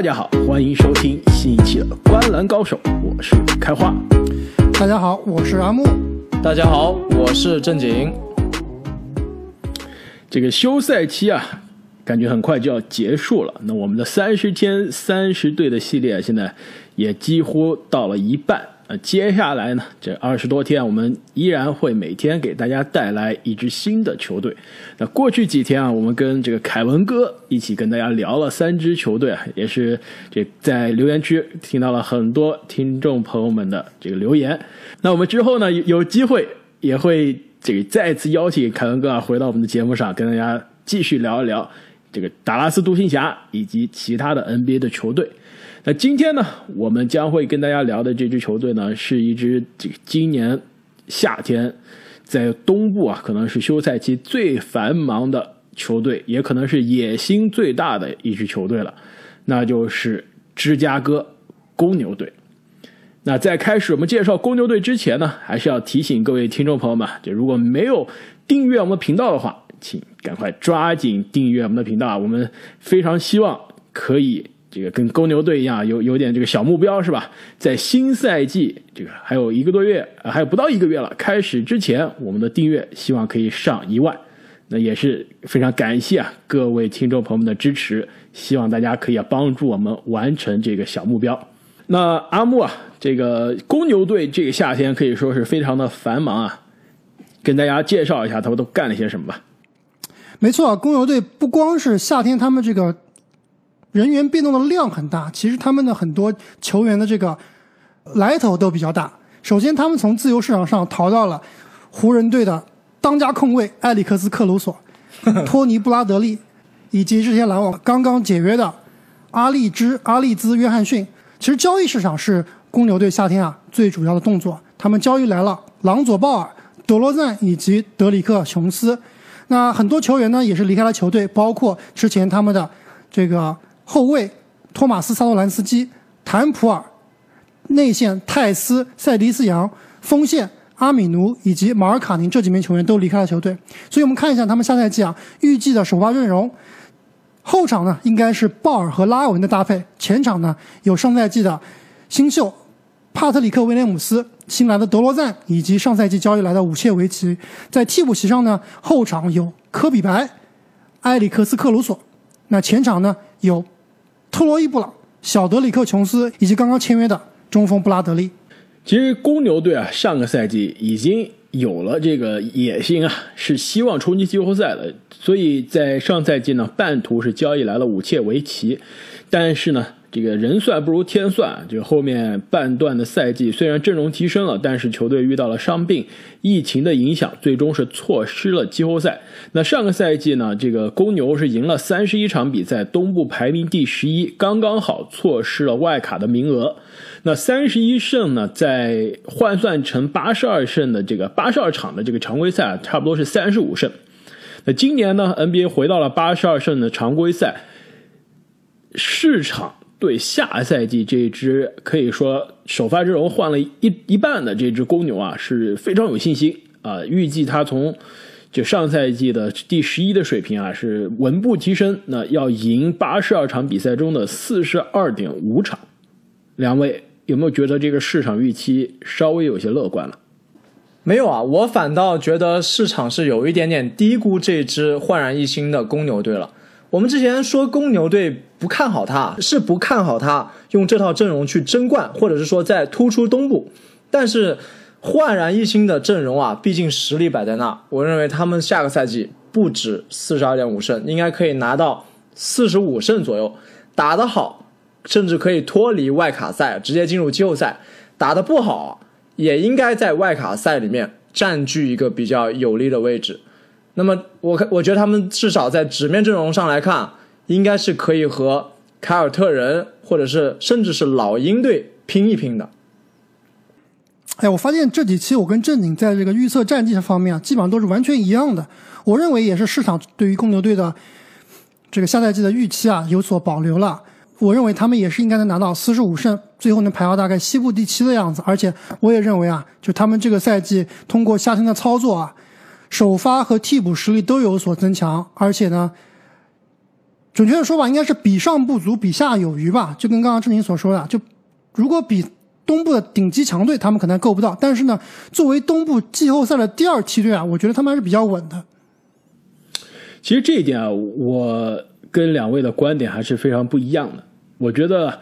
大家好，欢迎收听新一期的《观篮高手》，我是开花。大家好，我是阿木。大家好，我是正经。这个休赛期啊，感觉很快就要结束了。那我们的三十天三十队的系列现在也几乎到了一半。呃，接下来呢，这二十多天，我们依然会每天给大家带来一支新的球队。那过去几天啊，我们跟这个凯文哥一起跟大家聊了三支球队啊，也是这在留言区听到了很多听众朋友们的这个留言。那我们之后呢，有机会也会这个再次邀请凯文哥啊回到我们的节目上，跟大家继续聊一聊这个达拉斯独行侠以及其他的 NBA 的球队。那今天呢，我们将会跟大家聊的这支球队呢，是一支今年夏天在东部啊，可能是休赛期最繁忙的球队，也可能是野心最大的一支球队了，那就是芝加哥公牛队。那在开始我们介绍公牛队之前呢，还是要提醒各位听众朋友们，就如果没有订阅我们频道的话，请赶快抓紧订阅我们的频道啊！我们非常希望可以。这个跟公牛队一样，有有点这个小目标是吧？在新赛季这个还有一个多月，还有不到一个月了，开始之前，我们的订阅希望可以上一万，那也是非常感谢啊各位听众朋友们的支持，希望大家可以帮助我们完成这个小目标。那阿木啊，这个公牛队这个夏天可以说是非常的繁忙啊，跟大家介绍一下他们都干了些什么吧。没错，公牛队不光是夏天，他们这个。人员变动的量很大，其实他们的很多球员的这个来头都比较大。首先，他们从自由市场上淘到了湖人队的当家控卫埃里克斯·克鲁索、托尼·布拉德利，以及之前篮网刚刚解约的阿利兹、阿利兹·约翰逊。其实交易市场是公牛队夏天啊最主要的动作。他们交易来了朗佐·鲍尔、德罗赞以及德里克·琼斯。那很多球员呢也是离开了球队，包括之前他们的这个。后卫托马斯·萨托兰斯基、坦普尔，内线泰斯、塞迪斯扬，锋线阿米奴以及马尔卡宁这几名球员都离开了球队。所以我们看一下他们下赛季啊预计的首发阵容。后场呢应该是鲍尔和拉文的搭配，前场呢有上赛季的新秀帕特里克·威廉姆斯、新来的德罗赞以及上赛季交易来的武切维奇。在替补席上呢，后场有科比白、埃里克斯·克鲁索，那前场呢有。特洛伊·布朗、小德里克·琼斯以及刚刚签约的中锋布拉德利。其实公牛队啊，上个赛季已经有了这个野心啊，是希望冲击季后赛的。所以在上赛季呢，半途是交易来了武切维奇，但是呢。这个人算不如天算，就后面半段的赛季，虽然阵容提升了，但是球队遇到了伤病、疫情的影响，最终是错失了季后赛。那上个赛季呢，这个公牛是赢了三十一场比赛，东部排名第十一，刚刚好错失了外卡的名额。那三十一胜呢，在换算成八十二胜的这个八十二场的这个常规赛，差不多是三十五胜。那今年呢，NBA 回到了八十二胜的常规赛，市场。对下赛季这支可以说首发阵容换了一一半的这支公牛啊，是非常有信心啊。预计他从就上赛季的第十一的水平啊，是稳步提升。那要赢八十二场比赛中的四十二点五场。两位有没有觉得这个市场预期稍微有些乐观了？没有啊，我反倒觉得市场是有一点点低估这支焕然一新的公牛队了。我们之前说公牛队不看好他，是不看好他用这套阵容去争冠，或者是说在突出东部。但是焕然一新的阵容啊，毕竟实力摆在那，我认为他们下个赛季不止四十二点五胜，应该可以拿到四十五胜左右。打得好，甚至可以脱离外卡赛，直接进入季后赛；打得不好，也应该在外卡赛里面占据一个比较有利的位置。那么我看，我觉得他们至少在纸面阵容上来看，应该是可以和凯尔特人或者是甚至是老鹰队拼一拼的。哎，我发现这几期我跟正经在这个预测战绩方面啊，基本上都是完全一样的。我认为也是市场对于公牛队的这个下赛季的预期啊有所保留了。我认为他们也是应该能拿到四十五胜，最后能排到大概西部第七的样子。而且我也认为啊，就他们这个赛季通过夏天的操作啊。首发和替补实力都有所增强，而且呢，准确的说法应该是比上不足，比下有余吧。就跟刚刚志宁所说的，就如果比东部的顶级强队，他们可能够不到。但是呢，作为东部季后赛的第二梯队啊，我觉得他们还是比较稳的。其实这一点啊，我跟两位的观点还是非常不一样的。我觉得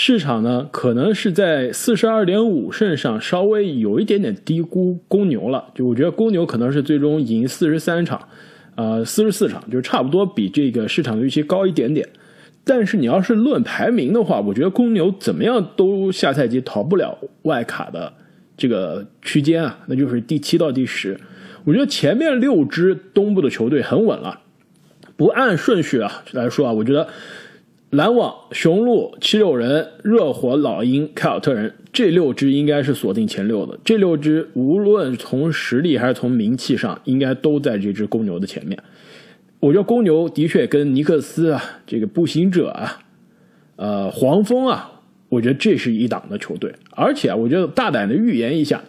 市场呢，可能是在四十二点五胜上稍微有一点点低估公牛了。就我觉得公牛可能是最终赢四十三场，呃，四十四场，就差不多比这个市场预期高一点点。但是你要是论排名的话，我觉得公牛怎么样都下赛季逃不了外卡的这个区间啊，那就是第七到第十。我觉得前面六支东部的球队很稳了，不按顺序啊来说啊，我觉得篮网、雄鹿、七六人、热火、老鹰、凯尔特人这六支应该是锁定前六的。这六支无论从实力还是从名气上，应该都在这支公牛的前面。我觉得公牛的确跟尼克斯啊、这个步行者啊、呃黄蜂啊，我觉得这是一档的球队。而且啊，我觉得大胆的预言一下，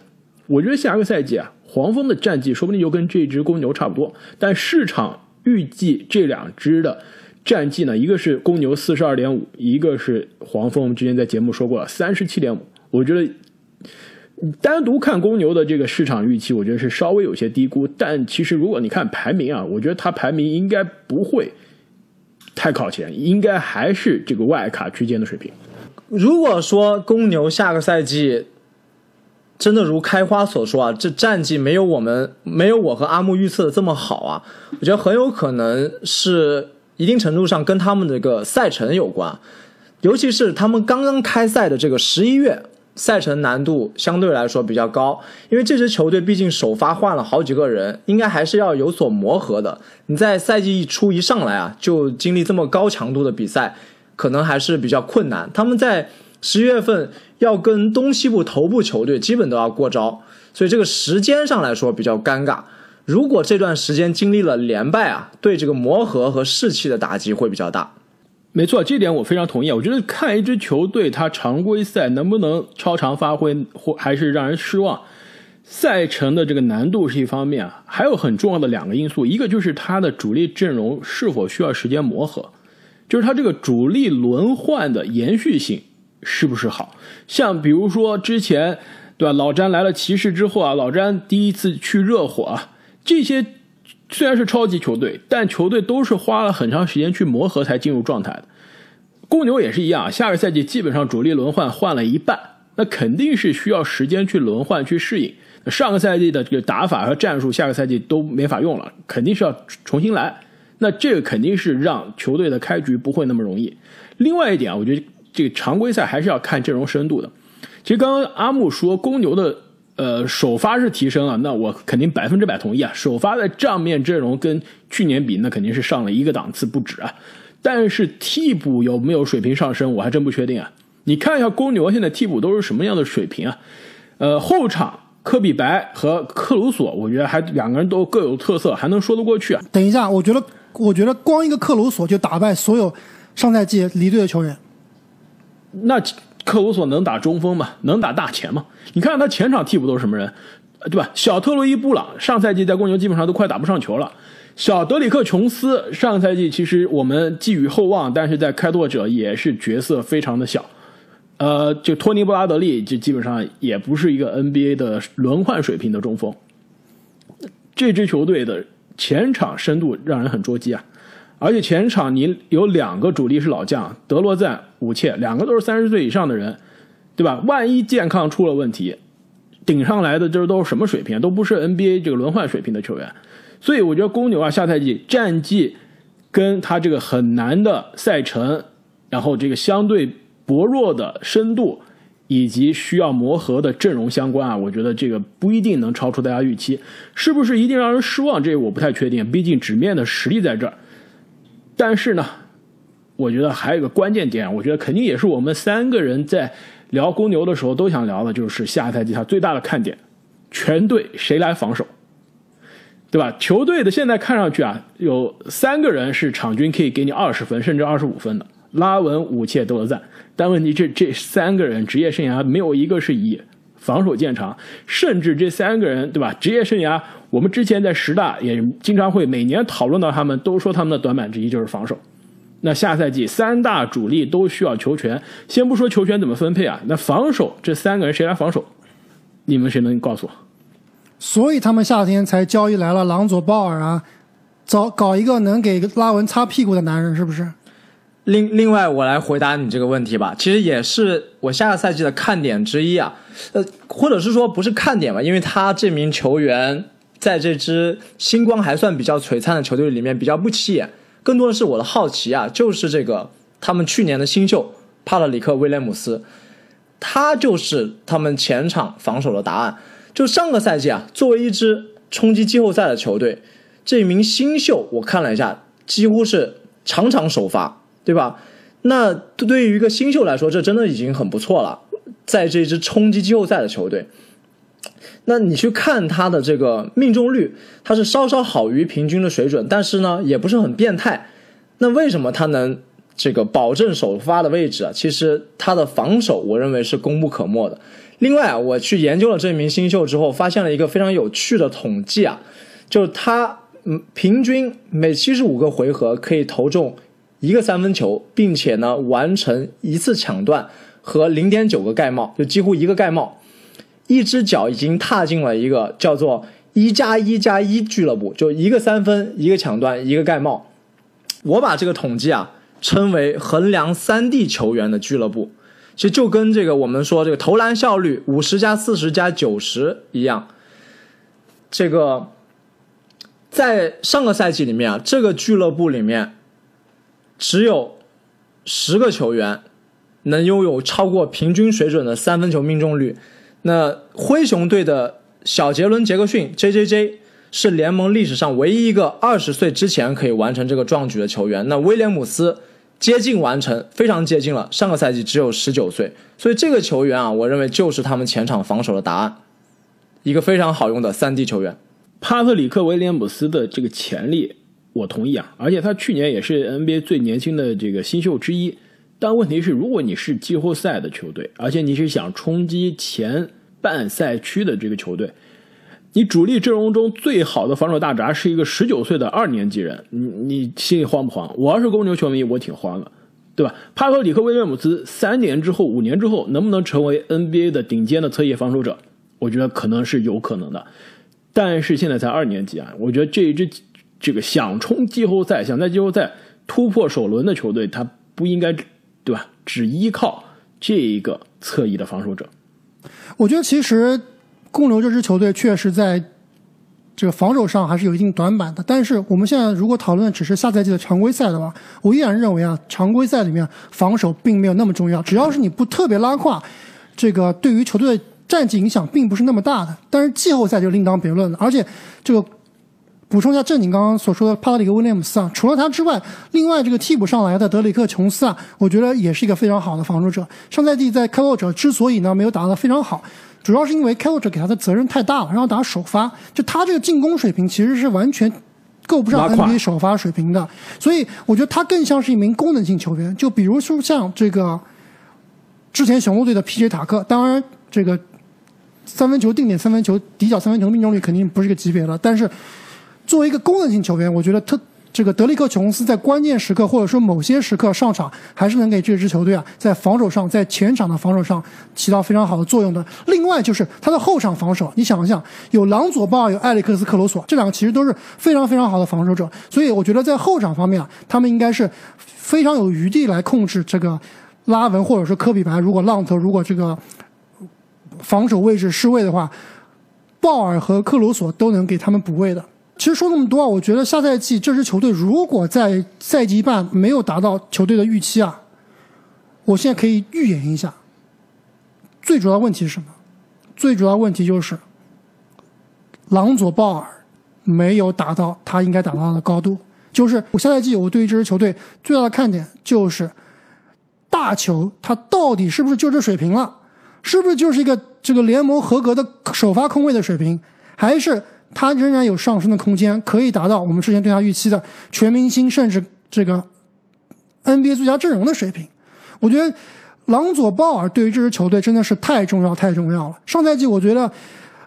我觉得下个赛季啊，黄蜂的战绩说不定就跟这支公牛差不多。但市场预计这两支的战绩呢，一个是公牛四十二点五，一个是黄蜂。我们之前在节目说过了，三十七点五。我觉得。单独看公牛的这个市场预期，我觉得是稍微有些低估。但其实如果你看排名啊，我觉得它排名应该不会太靠前，应该还是这个外卡区间的水平。如果说公牛下个赛季真的如开花所说啊，这战绩没有我们没有我和阿木预测的这么好啊，我觉得很有可能是一定程度上跟他们这个赛程有关，尤其是他们刚刚开赛的这个十一月。赛程难度相对来说比较高，因为这支球队毕竟首发换了好几个人，应该还是要有所磨合的。你在赛季一出一上来啊，就经历这么高强度的比赛，可能还是比较困难。他们在十一月份要跟东西部头部球队基本都要过招，所以这个时间上来说比较尴尬。如果这段时间经历了连败啊，对这个磨合和士气的打击会比较大。没错，这点我非常同意。我觉得看一支球队，他常规赛能不能超常发挥，或还是让人失望。赛程的这个难度是一方面啊，还有很重要的两个因素，一个就是他的主力阵容是否需要时间磨合，就是他这个主力轮换的延续性是不是好。像比如说之前，对吧？老詹来了骑士之后啊，老詹第一次去热火啊，这些。虽然是超级球队，但球队都是花了很长时间去磨合才进入状态的。公牛也是一样，下个赛季基本上主力轮换换了一半，那肯定是需要时间去轮换去适应。上个赛季的这个打法和战术，下个赛季都没法用了，肯定是要重新来。那这个肯定是让球队的开局不会那么容易。另外一点啊，我觉得这个常规赛还是要看阵容深度的。其实刚刚阿木说公牛的。呃，首发是提升了，那我肯定百分之百同意啊。首发的账面阵容跟去年比，那肯定是上了一个档次不止啊。但是替补有没有水平上升，我还真不确定啊。你看一下公牛现在替补都是什么样的水平啊？呃，后场科比白和克鲁索，我觉得还两个人都各有特色，还能说得过去啊。等一下，我觉得，我觉得光一个克鲁索就打败所有上赛季离队的球员。那。克鲁索能打中锋吗？能打大前吗？你看他前场替补都是什么人，对吧？小特洛伊·布朗上赛季在公牛基本上都快打不上球了。小德里克·琼斯上赛季其实我们寄予厚望，但是在开拓者也是角色非常的小。呃，就托尼·布拉德利就基本上也不是一个 NBA 的轮换水平的中锋。这支球队的前场深度让人很捉急啊。而且前场你有两个主力是老将，德罗赞、武切，两个都是三十岁以上的人，对吧？万一健康出了问题，顶上来的这都是什么水平？都不是 NBA 这个轮换水平的球员。所以我觉得公牛啊，下赛季战绩跟他这个很难的赛程，然后这个相对薄弱的深度，以及需要磨合的阵容相关啊，我觉得这个不一定能超出大家预期。是不是一定让人失望？这个我不太确定。毕竟纸面的实力在这儿。但是呢，我觉得还有一个关键点，我觉得肯定也是我们三个人在聊公牛的时候都想聊的，就是下一赛季他最大的看点，全队谁来防守，对吧？球队的现在看上去啊，有三个人是场均可以给你二十分甚至二十五分的，拉文、武切、德罗赞。但问题这这三个人职业生涯没有一个是以防守见长，甚至这三个人，对吧？职业生涯。我们之前在十大也经常会每年讨论到他们，都说他们的短板之一就是防守。那下赛季三大主力都需要球权，先不说球权怎么分配啊，那防守这三个人谁来防守？你们谁能告诉我？所以他们夏天才交易来了朗佐鲍尔啊，找搞一个能给拉文擦屁股的男人，是不是？另另外，我来回答你这个问题吧。其实也是我下个赛季的看点之一啊，呃，或者是说不是看点吧，因为他这名球员在这支星光还算比较璀璨的球队里面比较不起眼，更多的是我的好奇啊，就是这个他们去年的新秀帕特里克威廉姆斯，他就是他们前场防守的答案。就上个赛季啊，作为一支冲击季后赛的球队，这名新秀我看了一下，几乎是场场首发。对吧？那对于一个新秀来说，这真的已经很不错了。在这支冲击季后赛的球队，那你去看他的这个命中率，他是稍稍好于平均的水准，但是呢，也不是很变态。那为什么他能这个保证首发的位置啊？其实他的防守，我认为是功不可没的。另外啊，我去研究了这名新秀之后，发现了一个非常有趣的统计啊，就是他嗯，平均每七十五个回合可以投中。一个三分球，并且呢完成一次抢断和零点九个盖帽，就几乎一个盖帽，一只脚已经踏进了一个叫做一加一加一俱乐部，就一个三分，一个抢断，一个盖帽。我把这个统计啊称为衡量三 D 球员的俱乐部，其实就跟这个我们说这个投篮效率五十加四十加九十一样。这个在上个赛季里面啊，这个俱乐部里面。只有十个球员能拥有超过平均水准的三分球命中率。那灰熊队的小杰伦·杰克逊 （J.J.J.） 是联盟历史上唯一一个二十岁之前可以完成这个壮举的球员。那威廉姆斯接近完成，非常接近了。上个赛季只有十九岁，所以这个球员啊，我认为就是他们前场防守的答案，一个非常好用的三 D 球员。帕特里克·威廉姆斯的这个潜力。我同意啊，而且他去年也是 NBA 最年轻的这个新秀之一。但问题是，如果你是季后赛的球队，而且你是想冲击前半赛区的这个球队，你主力阵容中最好的防守大闸是一个十九岁的二年级人，你你心里慌不慌？我要是公牛球迷，我挺慌的，对吧？帕特里克·威廉姆斯三年之后、五年之后能不能成为 NBA 的顶尖的侧翼防守者？我觉得可能是有可能的，但是现在才二年级啊，我觉得这一支。这个想冲季后赛、想在季后赛突破首轮的球队，他不应该，对吧？只依靠这一个侧翼的防守者。我觉得其实公牛这支球队确实在这个防守上还是有一定短板的。但是我们现在如果讨论只是下赛季的常规赛的话，我依然认为啊，常规赛里面防守并没有那么重要。只要是你不特别拉胯，这个对于球队的战绩影响并不是那么大的。但是季后赛就另当别论了，而且这个。补充一下正经刚刚所说的帕特里克威廉姆斯啊，除了他之外，另外这个替补上来的德里克琼斯啊，我觉得也是一个非常好的防守者。上赛季在开拓者之所以呢没有打得非常好，主要是因为开拓者给他的责任太大了，让他打首发，就他这个进攻水平其实是完全够不上 NBA 首发水平的。所以我觉得他更像是一名功能性球员。就比如说像这个之前雄鹿队的 PJ 塔克，当然这个三分球定点三分球底角三分球命中率肯定不是个级别了，但是。作为一个功能性球员，我觉得特这个德里克琼斯在关键时刻或者说某些时刻上场，还是能给这支球队啊在防守上，在前场的防守上起到非常好的作用的。另外就是他的后场防守，你想一想，有朗佐鲍尔，有艾里克斯克罗索，这两个其实都是非常非常好的防守者。所以我觉得在后场方面啊，他们应该是非常有余地来控制这个拉文或者说科比白。如果浪头如果这个防守位置失位的话，鲍尔和克罗索都能给他们补位的。其实说那么多啊，我觉得下赛季这支球队如果在赛季一半没有达到球队的预期啊，我现在可以预言一下，最主要问题是什么？最主要问题就是朗佐鲍尔没有达到他应该达到的高度。就是我下赛季我对于这支球队最大的看点就是大球，他到底是不是就这水平了？是不是就是一个这个联盟合格的首发控卫的水平？还是？他仍然有上升的空间，可以达到我们之前对他预期的全明星，甚至这个 NBA 最佳阵容的水平。我觉得朗佐鲍尔对于这支球队真的是太重要、太重要了。上赛季我觉得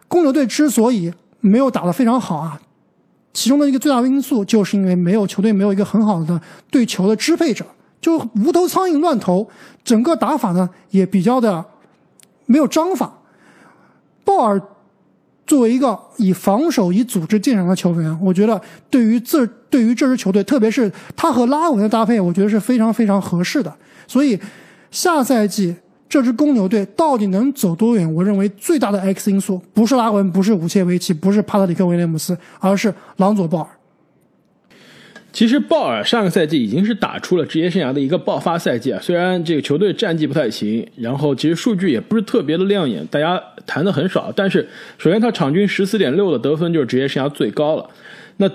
公牛队之所以没有打得非常好啊，其中的一个最大的因素，就是因为没有球队没有一个很好的对球的支配者，就无头苍蝇乱投，整个打法呢也比较的没有章法。鲍尔作为一个以防守、以组织见长的球员，我觉得对于这对于这支球队，特别是他和拉文的搭配，我觉得是非常非常合适的。所以下赛季。这支公牛队到底能走多远？我认为最大的 X 因素不是拉文，不是武切维奇，不是帕特里克威廉姆斯，而是朗佐鲍尔。其实鲍尔上个赛季已经是打出了职业生涯的一个爆发赛季啊，虽然这个球队战绩不太行，然后其实数据也不是特别的亮眼，大家谈的很少。但是首先他场均十四点六的得分就是职业生涯最高了，那。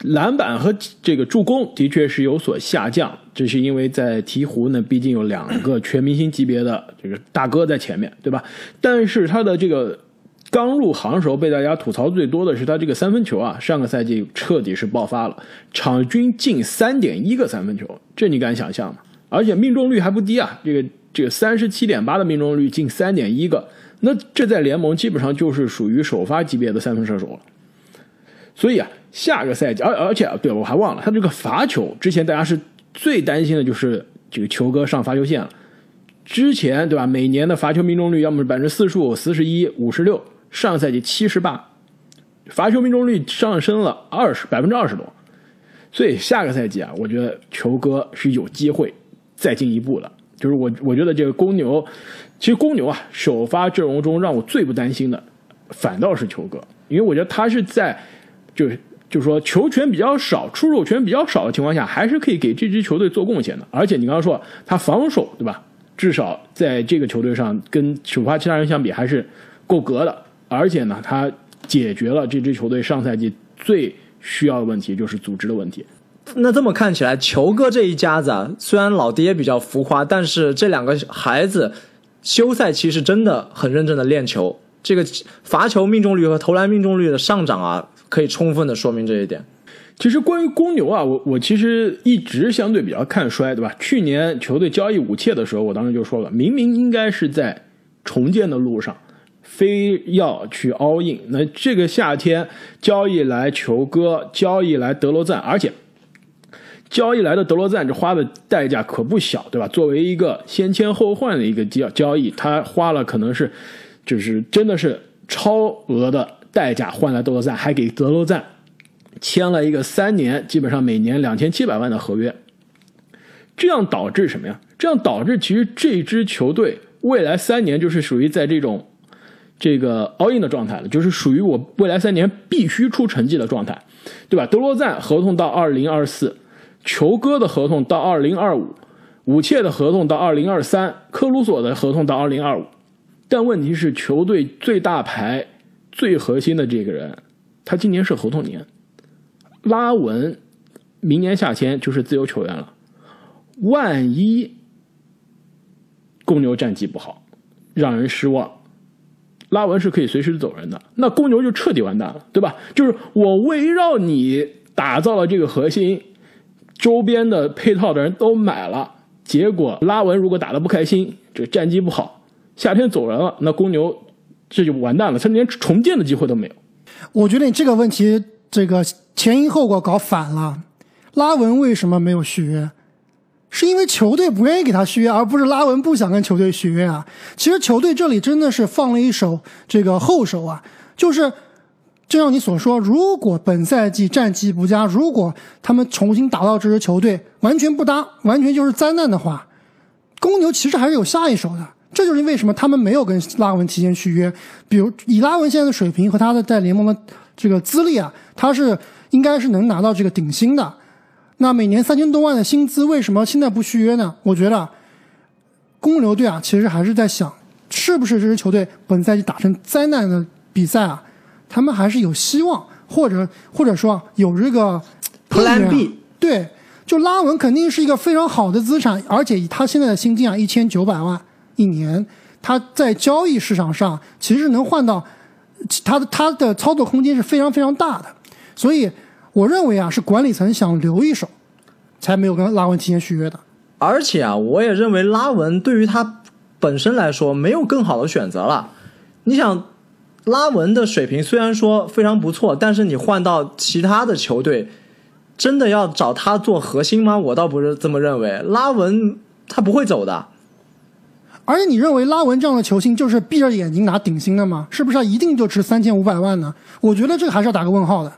篮板和这个助攻的确是有所下降，这是因为在鹈鹕呢，毕竟有两个全明星级别的这个大哥在前面，对吧？但是他的这个刚入行时候被大家吐槽最多的是他这个三分球啊，上个赛季彻底是爆发了，场均进三点一个三分球，这你敢想象吗？而且命中率还不低啊，这个这个三十七点八的命中率，进三点一个，那这在联盟基本上就是属于首发级别的三分射手了。所以啊，下个赛季，而而且，对我还忘了，他这个罚球，之前大家是最担心的就是这个球哥上罚球线了。之前对吧，每年的罚球命中率要么是百分之四十五、四十一、五十六，上赛季七十八，罚球命中率上升了二十百分之二十多。所以下个赛季啊，我觉得球哥是有机会再进一步的。就是我我觉得这个公牛，其实公牛啊，首发阵容中让我最不担心的，反倒是球哥，因为我觉得他是在。就是就是说，球权比较少、出手权比较少的情况下，还是可以给这支球队做贡献的。而且你刚刚说他防守，对吧？至少在这个球队上跟首发其他人相比还是够格的。而且呢，他解决了这支球队上赛季最需要的问题，就是组织的问题。那这么看起来，球哥这一家子啊，虽然老爹比较浮夸，但是这两个孩子休赛期是真的很认真的练球。这个罚球命中率和投篮命中率的上涨啊。可以充分的说明这一点。其实关于公牛啊，我我其实一直相对比较看衰，对吧？去年球队交易武切的时候，我当时就说了，明明应该是在重建的路上，非要去 all in。那这个夏天交易来球哥，交易来德罗赞，而且交易来的德罗赞这花的代价可不小，对吧？作为一个先签后换的一个交交易，他花了可能是就是真的是超额的。代价换来德罗赞，还给德罗赞签了一个三年，基本上每年两千七百万的合约。这样导致什么呀？这样导致其实这支球队未来三年就是属于在这种这个 all in 的状态了，就是属于我未来三年必须出成绩的状态，对吧？德罗赞合同到二零二四，球哥的合同到二零二五，武切的合同到二零二三，科鲁索的合同到二零二五。但问题是，球队最大牌。最核心的这个人，他今年是合同年，拉文明年夏天就是自由球员了。万一公牛战绩不好，让人失望，拉文是可以随时走人的，那公牛就彻底完蛋了，对吧？就是我围绕你打造了这个核心，周边的配套的人都买了，结果拉文如果打的不开心，这个战绩不好，夏天走人了，那公牛。这就完蛋了，他连重建的机会都没有。我觉得你这个问题，这个前因后果搞反了。拉文为什么没有续约？是因为球队不愿意给他续约，而不是拉文不想跟球队续约啊。其实球队这里真的是放了一手这个后手啊，就是就像你所说，如果本赛季战绩不佳，如果他们重新打造这支球队完全不搭，完全就是灾难的话，公牛其实还是有下一手的。这就是为什么他们没有跟拉文提前续约。比如以拉文现在的水平和他的在联盟的这个资历啊，他是应该是能拿到这个顶薪的。那每年三千多万的薪资，为什么现在不续约呢？我觉得公牛队啊，其实还是在想，是不是这支球队本赛季打成灾难的比赛啊，他们还是有希望，或者或者说有这个 Plan B。对，就拉文肯定是一个非常好的资产，而且以他现在的薪金啊，一千九百万。一年，他在交易市场上其实能换到他的他的操作空间是非常非常大的，所以我认为啊，是管理层想留一手，才没有跟拉文提前续约的。而且啊，我也认为拉文对于他本身来说没有更好的选择了。你想，拉文的水平虽然说非常不错，但是你换到其他的球队，真的要找他做核心吗？我倒不是这么认为。拉文他不会走的。而且你认为拉文这样的球星就是闭着眼睛拿顶薪的吗？是不是一定就值三千五百万呢？我觉得这个还是要打个问号的。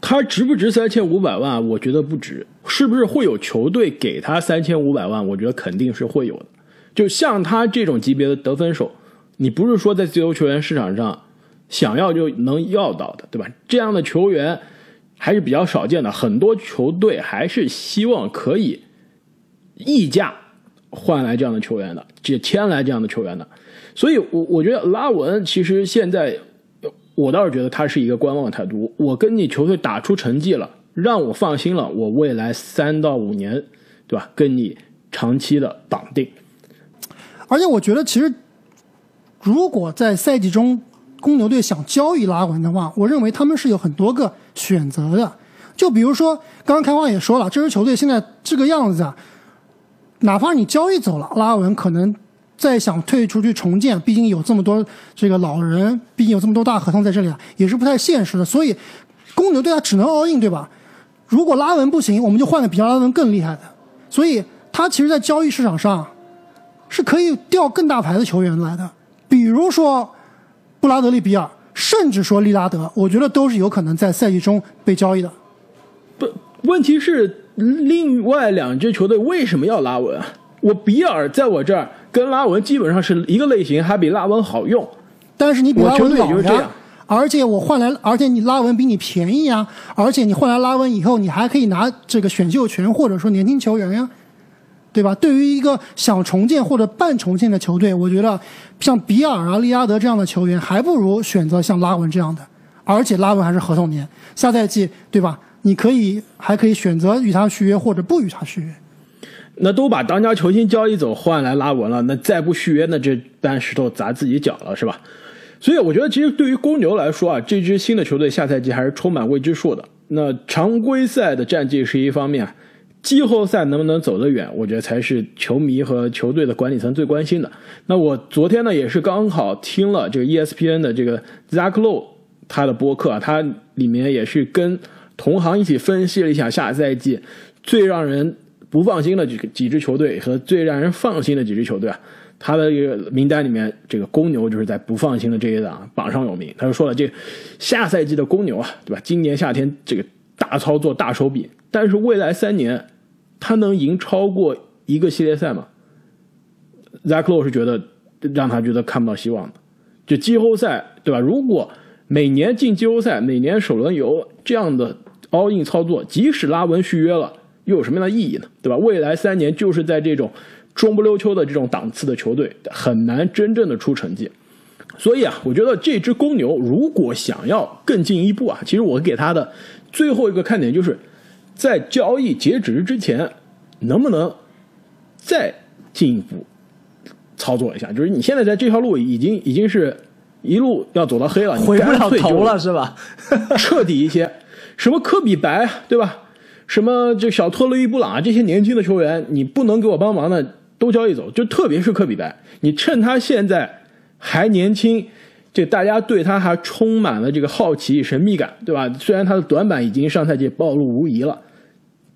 他值不值三千五百万？我觉得不值。是不是会有球队给他三千五百万？我觉得肯定是会有的。就像他这种级别的得分手，你不是说在自由球员市场上想要就能要到的，对吧？这样的球员还是比较少见的。很多球队还是希望可以溢价。换来这样的球员的，这签来这样的球员的，所以，我我觉得拉文其实现在，我倒是觉得他是一个观望态度。我跟你球队打出成绩了，让我放心了，我未来三到五年，对吧？跟你长期的绑定。而且我觉得，其实如果在赛季中公牛队想交易拉文的话，我认为他们是有很多个选择的。就比如说，刚刚开花也说了，这支球队现在这个样子啊。哪怕你交易走了，拉文可能再想退出去重建，毕竟有这么多这个老人，毕竟有这么多大合同在这里啊，也是不太现实的。所以，公牛队他只能 all in，对吧？如果拉文不行，我们就换个比拉文更厉害的。所以，他其实，在交易市场上是可以调更大牌的球员来的，比如说布拉德利比尔，甚至说利拉德，我觉得都是有可能在赛季中被交易的。不，问题是。另外两支球队为什么要拉文？我比尔在我这儿跟拉文基本上是一个类型，还比拉文好用。但是你比拉文老呀，而且我换来，而且你拉文比你便宜啊，而且你换来拉文以后，你还可以拿这个选秀权或者说年轻球员呀，对吧？对于一个想重建或者半重建的球队，我觉得像比尔啊、利拉德这样的球员，还不如选择像拉文这样的，而且拉文还是合同年，下赛季对吧？你可以还可以选择与他续约或者不与他续约，那都把当家球星交易走换来拉文了，那再不续约，那这搬石头砸自己脚了，是吧？所以我觉得，其实对于公牛来说啊，这支新的球队下赛季还是充满未知数的。那常规赛的战绩是一方面，季后赛能不能走得远，我觉得才是球迷和球队的管理层最关心的。那我昨天呢，也是刚好听了这个 ESPN 的这个 Zach Lowe 他的播客，他里面也是跟。同行一起分析了一下下赛季最让人不放心的几几支球队和最让人放心的几支球队啊，他的这个名单里面，这个公牛就是在不放心的这一档榜上有名。他就说了，这下赛季的公牛啊，对吧？今年夏天这个大操作、大手笔，但是未来三年他能赢超过一个系列赛吗？Zach Lowe 是觉得让他觉得看不到希望的，就季后赛，对吧？如果每年进季后赛，每年首轮游这样的。all in 操作，即使拉文续约了，又有什么样的意义呢？对吧？未来三年就是在这种中不溜秋的这种档次的球队，很难真正的出成绩。所以啊，我觉得这支公牛如果想要更进一步啊，其实我给他的最后一个看点就是在交易截止之前，能不能再进一步操作一下？就是你现在在这条路已经已经是一路要走到黑了，你回不了头了，是吧？彻底一些。什么科比白对吧？什么这小特雷伊布朗啊，这些年轻的球员，你不能给我帮忙的都交易走。就特别是科比白，你趁他现在还年轻，这大家对他还充满了这个好奇神秘感，对吧？虽然他的短板已经上赛季暴露无遗了，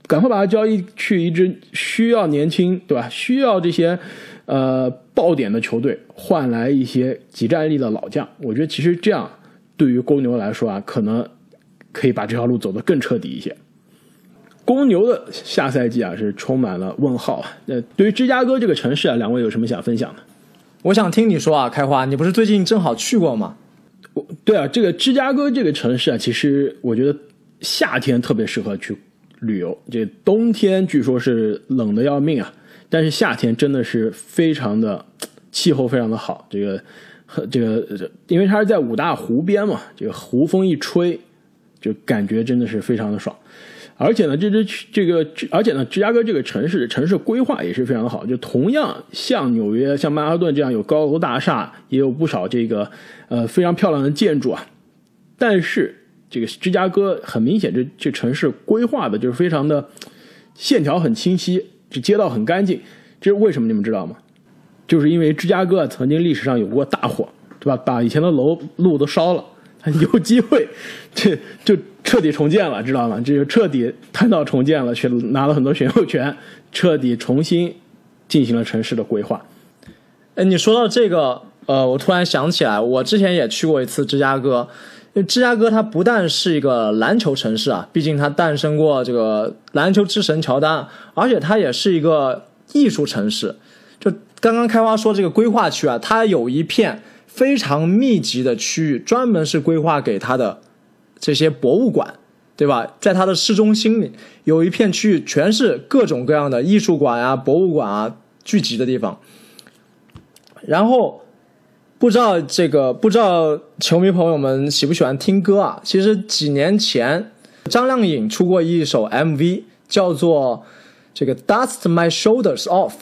赶快把他交易去一支需要年轻，对吧？需要这些呃爆点的球队，换来一些几战力的老将。我觉得其实这样对于公牛来说啊，可能。可以把这条路走得更彻底一些。公牛的下赛季啊是充满了问号啊。那对于芝加哥这个城市啊，两位有什么想分享的？我想听你说啊，开花，你不是最近正好去过吗？我对啊，这个芝加哥这个城市啊，其实我觉得夏天特别适合去旅游。这冬天据说是冷的要命啊，但是夏天真的是非常的气候非常的好。这个和这个，因为它是在五大湖边嘛，这个湖风一吹。就感觉真的是非常的爽，而且呢，这支这个，而且呢，芝加哥这个城市的城市规划也是非常的好。就同样像纽约、像曼哈顿这样有高楼大厦，也有不少这个呃非常漂亮的建筑啊。但是这个芝加哥很明显，这这城市规划的就是非常的线条很清晰，这街道很干净。这是为什么？你们知道吗？就是因为芝加哥曾经历史上有过大火，对吧？把以前的楼路都烧了，有机会这就彻底重建了，知道吗？这就彻底谈到重建了，去拿了很多选秀权，彻底重新进行了城市的规划。哎，你说到这个，呃，我突然想起来，我之前也去过一次芝加哥。芝加哥它不但是一个篮球城市啊，毕竟它诞生过这个篮球之神乔丹，而且它也是一个艺术城市。就刚刚开花说这个规划区啊，它有一片非常密集的区域，专门是规划给它的这些博物馆，对吧？在它的市中心里有一片区域，全是各种各样的艺术馆啊、博物馆啊聚集的地方。然后。不知道这个，不知道球迷朋友们喜不喜欢听歌啊？其实几年前，张靓颖出过一首 MV，叫做《这个 Dust My Shoulders Off》。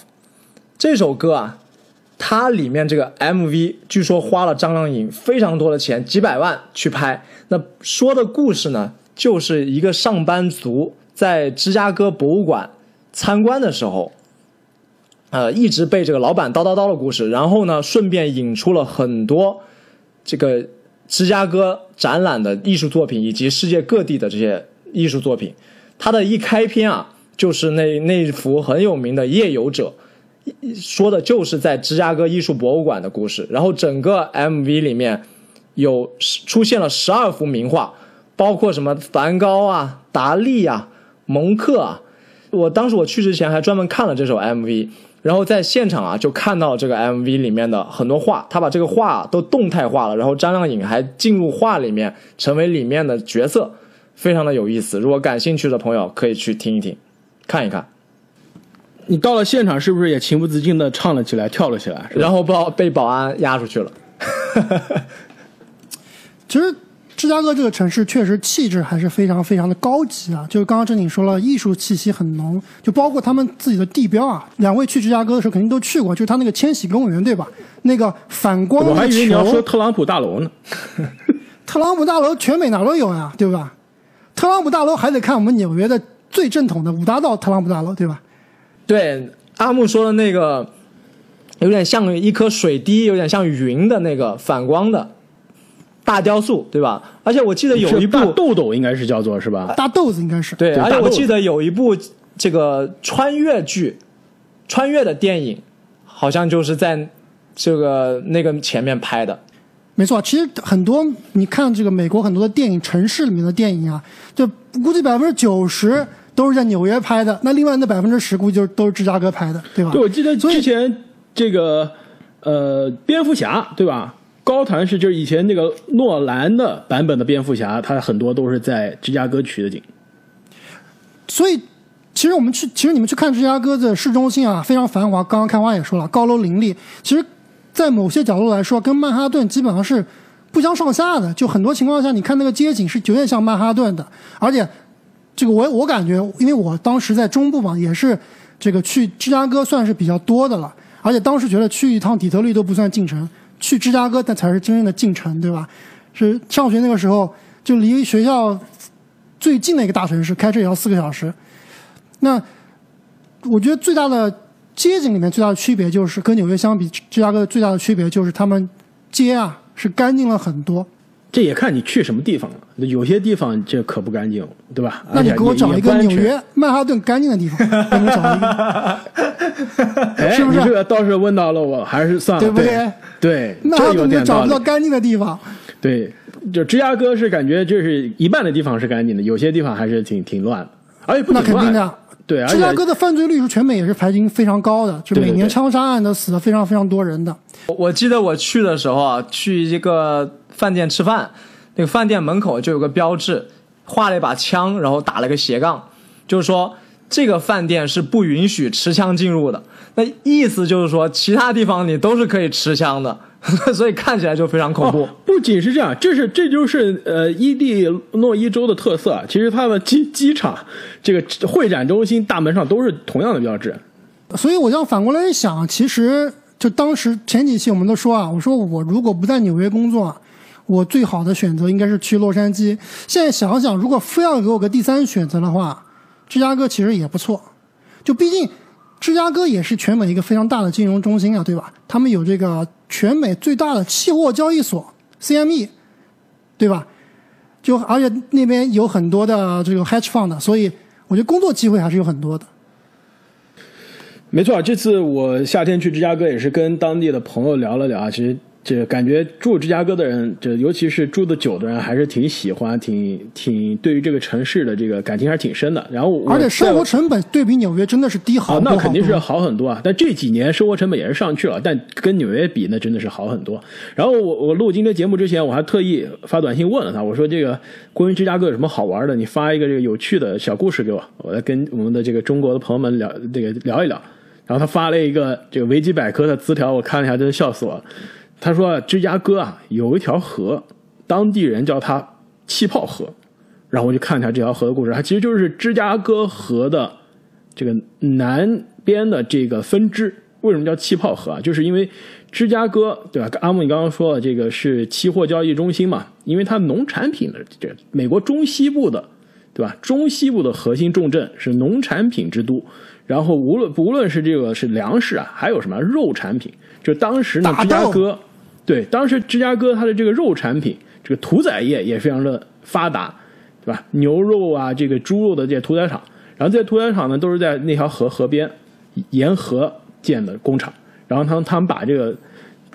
这首歌啊，它里面这个 MV 据说花了张靓颖非常多的钱，几百万去拍。那说的故事呢，就是一个上班族在芝加哥博物馆参观的时候。呃，一直被这个老板叨叨叨的故事，然后呢，顺便引出了很多这个芝加哥展览的艺术作品，以及世界各地的这些艺术作品。它的一开篇啊，就是那那幅很有名的《夜游者》，说的就是在芝加哥艺术博物馆的故事。然后整个 MV 里面有出现了十二幅名画，包括什么梵高啊、达利啊、蒙克啊。我当时我去之前还专门看了这首 MV。然后在现场啊，就看到这个 MV 里面的很多画，他把这个画都动态化了，然后张靓颖还进入画里面，成为里面的角色，非常的有意思。如果感兴趣的朋友可以去听一听，看一看。你到了现场是不是也情不自禁的唱了起来，跳了起来？然后被被保安押出去了。其实。芝加哥这个城市确实气质还是非常非常的高级啊！就是刚刚正经说了，艺术气息很浓，就包括他们自己的地标啊。两位去芝加哥的时候肯定都去过，就是他那个千禧公园，对吧？那个反光的我还以为你要说特朗普大楼呢。特朗普大楼全美哪都有呀，对吧？特朗普大楼还得看我们纽约的最正统的五大道特朗普大楼，对吧？对，阿木说的那个有点像一颗水滴，有点像云的那个反光的。大雕塑对吧？而且我记得有一部豆豆应该是叫做是吧？大豆子应该是对，而且我记得有一部这个穿越剧，穿越的电影，好像就是在这个那个前面拍的。没错，其实很多你看这个美国很多的电影，城市里面的电影啊，就估计百分之九十都是在纽约拍的，那另外那百分之十估计就是都是芝加哥拍的，对吧？对，我记得之前这个呃蝙蝠侠对吧？高谭是就是以前那个诺兰的版本的蝙蝠侠，它很多都是在芝加哥取的景。所以，其实我们去，其实你们去看芝加哥的市中心啊，非常繁华。刚刚开花也说了，高楼林立。其实，在某些角度来说，跟曼哈顿基本上是不相上下的。就很多情况下，你看那个街景是有点像曼哈顿的。而且，这个我我感觉，因为我当时在中部嘛，也是这个去芝加哥算是比较多的了。而且当时觉得去一趟底特律都不算进城。去芝加哥，那才是真正的进城，对吧？是上学那个时候，就离学校最近的一个大城市，开车也要四个小时。那我觉得最大的街景里面最大的区别，就是跟纽约相比，芝加哥最大的区别就是他们街啊是干净了很多。这也看你去什么地方了，有些地方这可不干净，对吧？那你给我找一个纽约曼哈顿干净的地方，给我找一个，是不是？这个倒是问到了我，还是算了，对不对？对，曼哈顿找不到干净的地方。对，就芝加哥是感觉就是一半的地方是干净的，有些地方还是挺挺乱的，而且不那肯定的。对，芝加哥的犯罪率是全美也是排名非常高的，就每年枪杀案都死了非常非常多人的。我记得我去的时候啊，去一个饭店吃饭，那个饭店门口就有个标志，画了一把枪，然后打了个斜杠，就是说这个饭店是不允许持枪进入的。那意思就是说，其他地方你都是可以持枪的。所以看起来就非常恐怖。不仅是这样，这是这就是呃伊利诺伊州的特色。其实它的机机场、这个会展中心大门上都是同样的标志。所以我要反过来想，其实就当时前几期我们都说啊，我说我如果不在纽约工作，我最好的选择应该是去洛杉矶。现在想想，如果非要给我个第三选择的话，芝加哥其实也不错。就毕竟芝加哥也是全美一个非常大的金融中心啊，对吧？他们有这个全美最大的期货交易所 CME，对吧？就而且那边有很多的这个 hedge fund，所以我觉得工作机会还是有很多的。没错，这次我夏天去芝加哥也是跟当地的朋友聊了聊啊，其实。这感觉住芝加哥的人，这尤其是住的久的人，还是挺喜欢、挺挺对于这个城市的这个感情还是挺深的。然后，而且生活成本对比纽约真的是低好多，那肯定是要好很多啊。但这几年生活成本也是上去了，但跟纽约比，那真的是好很多。然后我我录今天节目之前，我还特意发短信问了他，我说这个关于芝加哥有什么好玩的？你发一个这个有趣的小故事给我，我来跟我们的这个中国的朋友们聊这个聊一聊。然后他发了一个这个维基百科的词条，我看了一下，真的笑死我了。他说：“芝加哥啊，有一条河，当地人叫它气泡河。然后我就看一下这条河的故事，它其实就是芝加哥河的这个南边的这个分支。为什么叫气泡河啊？就是因为芝加哥，对吧？阿木，你刚刚说了，这个是期货交易中心嘛？因为它农产品的这美国中西部的，对吧？中西部的核心重镇是农产品之都。然后无论无论是这个是粮食啊，还有什么肉产品，就当时呢，芝加哥。”对，当时芝加哥它的这个肉产品，这个屠宰业也非常的发达，对吧？牛肉啊，这个猪肉的这些屠宰场，然后这些屠宰场呢，都是在那条河河边沿河建的工厂，然后他们他们把这个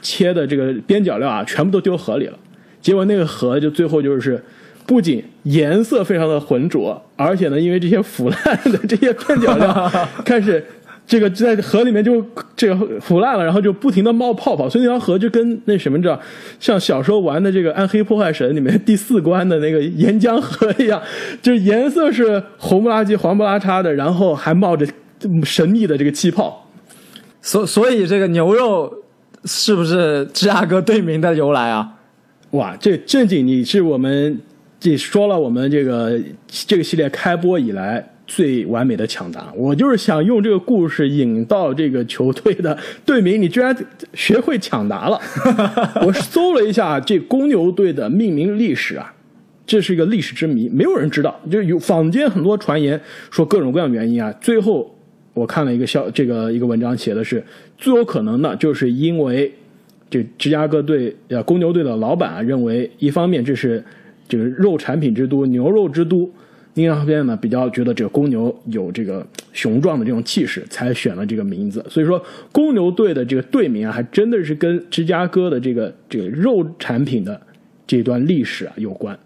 切的这个边角料啊，全部都丢河里了，结果那个河就最后就是不仅颜色非常的浑浊，而且呢，因为这些腐烂的这些边角料 开始。这个在河里面就这个腐烂了，然后就不停的冒泡泡，所以那条河就跟那什么知道，像小时候玩的这个《暗黑破坏神》里面第四关的那个岩浆河一样，就是颜色是红不拉几、黄不拉碴的，然后还冒着神秘的这个气泡。所所以这个牛肉是不是芝加哥队名的由来啊？哇，这正经你是我们这说了我们这个这个系列开播以来。最完美的抢答，我就是想用这个故事引到这个球队的队名，你居然学会抢答了。我搜了一下这公牛队的命名历史啊，这是一个历史之谜，没有人知道。就有坊间很多传言说各种各样原因啊，最后我看了一个消这个一个文章写的是最有可能的，就是因为这芝加哥队呃公牛队的老板啊认为，一方面这是这个肉产品之都，牛肉之都。另一方面呢，比较觉得这个公牛有这个雄壮的这种气势，才选了这个名字。所以说，公牛队的这个队名啊，还真的是跟芝加哥的这个这个肉产品的这段历史啊有关。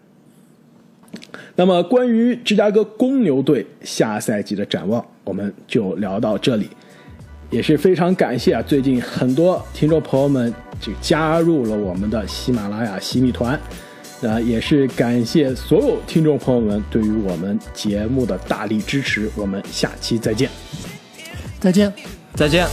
那么，关于芝加哥公牛队下赛季的展望，我们就聊到这里。也是非常感谢啊，最近很多听众朋友们就加入了我们的喜马拉雅洗米团。那也是感谢所有听众朋友们对于我们节目的大力支持，我们下期再见，再见，再见。